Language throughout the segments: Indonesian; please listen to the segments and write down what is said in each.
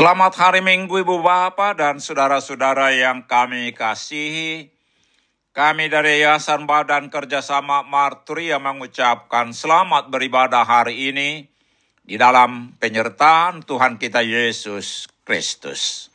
Selamat hari Minggu Ibu Bapak dan saudara-saudara yang kami kasihi. Kami dari Yayasan Badan Kerjasama Marturia mengucapkan selamat beribadah hari ini di dalam penyertaan Tuhan kita Yesus Kristus.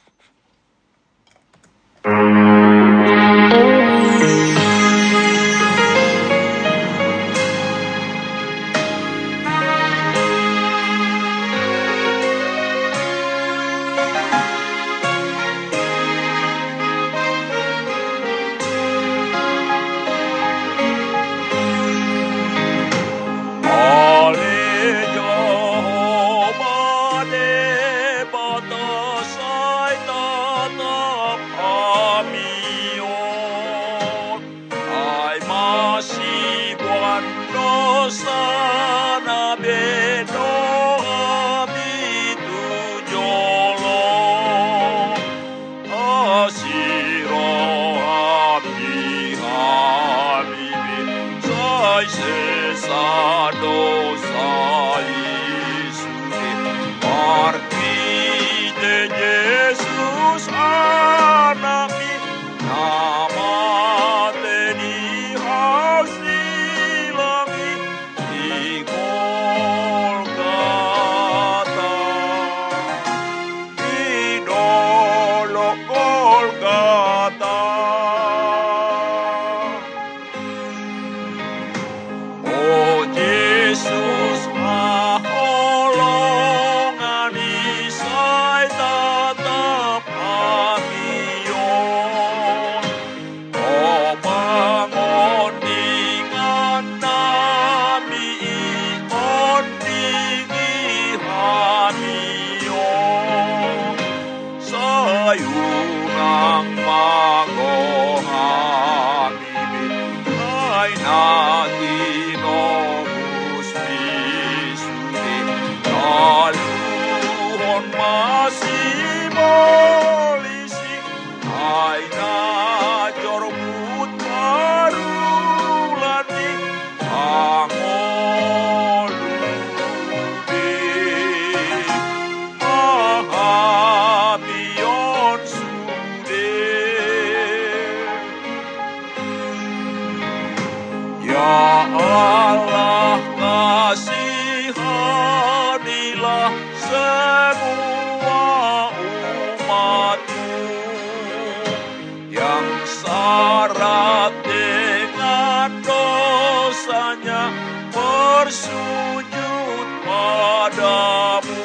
Bersujud padamu.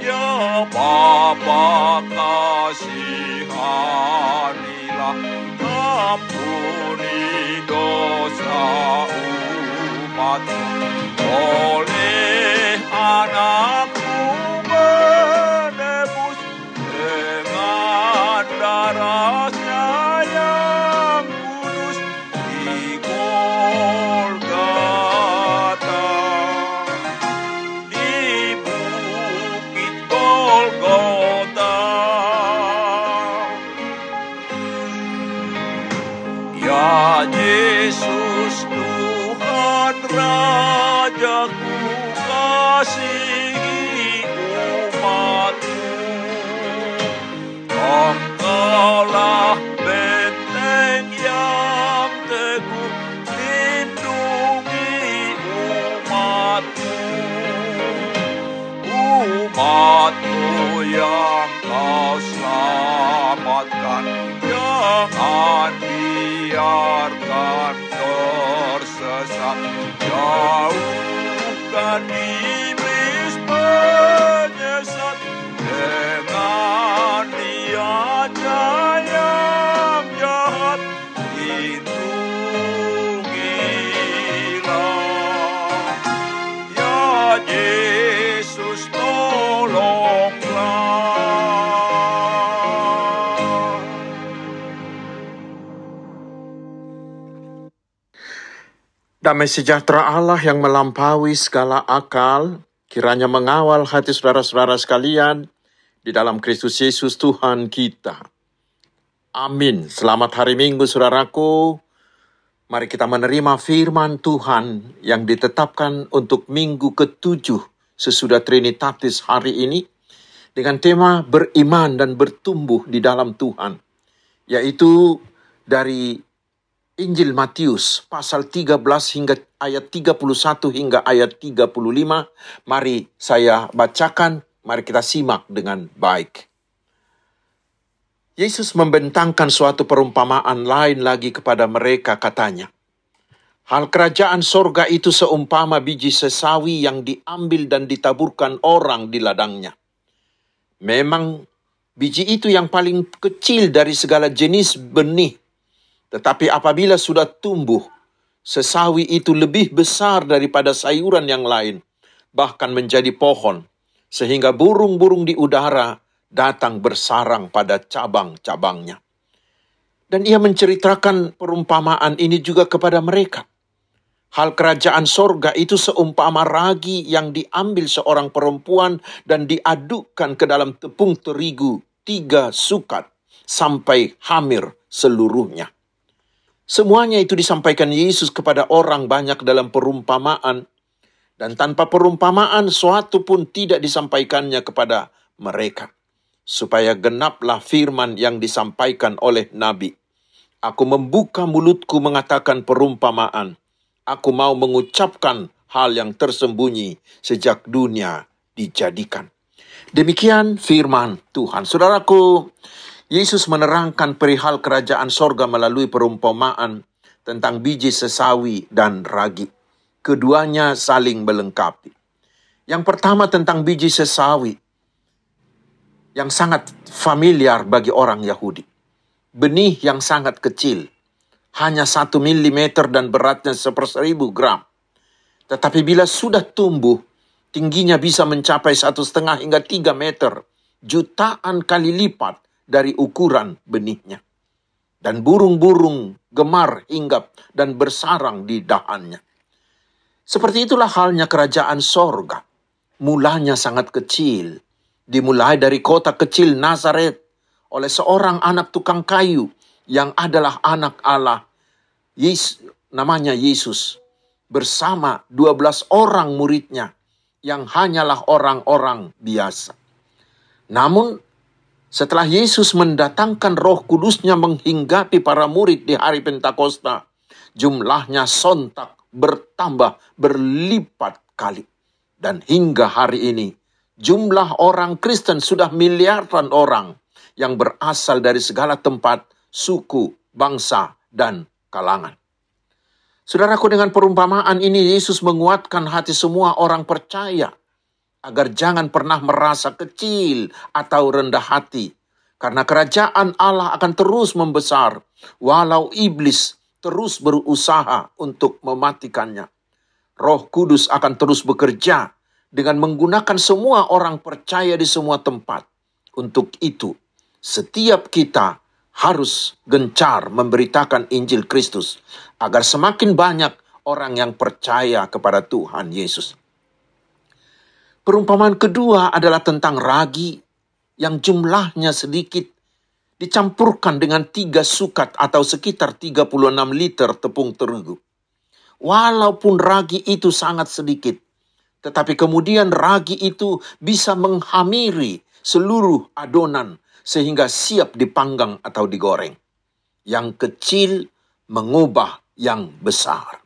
Ya Bapa kasihanilah ampuni dosa umatmu Yesus Iartar torsăsa Iau ca nimris pănesat De nania Damai sejahtera Allah yang melampaui segala akal, kiranya mengawal hati saudara-saudara sekalian di dalam Kristus Yesus Tuhan kita. Amin. Selamat hari Minggu, saudaraku. Mari kita menerima firman Tuhan yang ditetapkan untuk minggu ketujuh sesudah Trinitatis hari ini. dengan tema beriman dan bertumbuh di dalam Tuhan, yaitu dari Injil Matius pasal 13 hingga ayat 31 hingga ayat 35. Mari saya bacakan, mari kita simak dengan baik. Yesus membentangkan suatu perumpamaan lain lagi kepada mereka katanya. Hal kerajaan sorga itu seumpama biji sesawi yang diambil dan ditaburkan orang di ladangnya. Memang biji itu yang paling kecil dari segala jenis benih tetapi apabila sudah tumbuh, sesawi itu lebih besar daripada sayuran yang lain, bahkan menjadi pohon, sehingga burung-burung di udara datang bersarang pada cabang-cabangnya. Dan ia menceritakan perumpamaan ini juga kepada mereka. Hal kerajaan sorga itu seumpama ragi yang diambil seorang perempuan dan diadukkan ke dalam tepung terigu tiga sukat sampai hamir seluruhnya. Semuanya itu disampaikan Yesus kepada orang banyak dalam perumpamaan, dan tanpa perumpamaan suatu pun tidak disampaikannya kepada mereka, supaya genaplah firman yang disampaikan oleh Nabi. Aku membuka mulutku mengatakan perumpamaan. Aku mau mengucapkan hal yang tersembunyi sejak dunia dijadikan. Demikian firman Tuhan. Saudaraku, Yesus menerangkan perihal kerajaan sorga melalui perumpamaan tentang biji sesawi dan ragi. Keduanya saling melengkapi. Yang pertama tentang biji sesawi yang sangat familiar bagi orang Yahudi. Benih yang sangat kecil, hanya satu milimeter dan beratnya seperseribu gram. Tetapi bila sudah tumbuh, tingginya bisa mencapai satu setengah hingga tiga meter, jutaan kali lipat dari ukuran benihnya. Dan burung-burung gemar hinggap dan bersarang di dahannya. Seperti itulah halnya kerajaan sorga. Mulanya sangat kecil. Dimulai dari kota kecil Nazaret oleh seorang anak tukang kayu yang adalah anak Allah. Yes, namanya Yesus. Bersama 12 orang muridnya yang hanyalah orang-orang biasa. Namun setelah Yesus mendatangkan roh kudusnya menghinggapi para murid di hari Pentakosta, jumlahnya sontak bertambah berlipat kali. Dan hingga hari ini, jumlah orang Kristen sudah miliaran orang yang berasal dari segala tempat, suku, bangsa, dan kalangan. Saudaraku dengan perumpamaan ini Yesus menguatkan hati semua orang percaya agar jangan pernah merasa kecil atau rendah hati. Karena kerajaan Allah akan terus membesar, walau iblis terus berusaha untuk mematikannya. Roh Kudus akan terus bekerja dengan menggunakan semua orang percaya di semua tempat. Untuk itu, setiap kita harus gencar memberitakan Injil Kristus agar semakin banyak orang yang percaya kepada Tuhan Yesus. Perumpamaan kedua adalah tentang ragi yang jumlahnya sedikit dicampurkan dengan tiga sukat atau sekitar 36 liter tepung terigu. Walaupun ragi itu sangat sedikit, tetapi kemudian ragi itu bisa menghamiri seluruh adonan sehingga siap dipanggang atau digoreng. Yang kecil mengubah yang besar.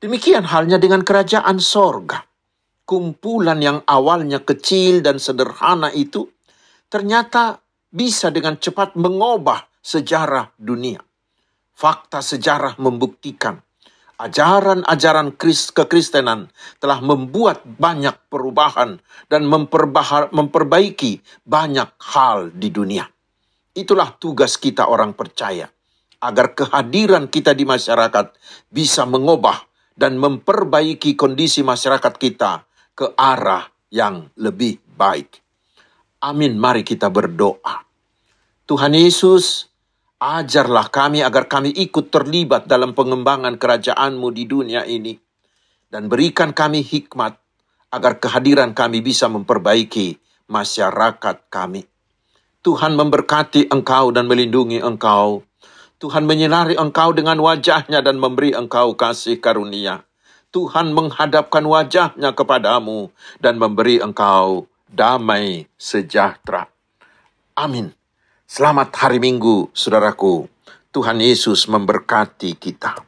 Demikian halnya dengan kerajaan sorga kumpulan yang awalnya kecil dan sederhana itu ternyata bisa dengan cepat mengubah sejarah dunia. Fakta sejarah membuktikan ajaran-ajaran kekristenan telah membuat banyak perubahan dan memperbaiki banyak hal di dunia. Itulah tugas kita orang percaya, agar kehadiran kita di masyarakat bisa mengubah dan memperbaiki kondisi masyarakat kita ke arah yang lebih baik. Amin, mari kita berdoa. Tuhan Yesus, ajarlah kami agar kami ikut terlibat dalam pengembangan kerajaan-Mu di dunia ini. Dan berikan kami hikmat agar kehadiran kami bisa memperbaiki masyarakat kami. Tuhan memberkati engkau dan melindungi engkau. Tuhan menyinari engkau dengan wajahnya dan memberi engkau kasih karunia. Tuhan menghadapkan wajahnya kepadamu dan memberi engkau damai sejahtera. Amin. Selamat hari Minggu, saudaraku. Tuhan Yesus memberkati kita.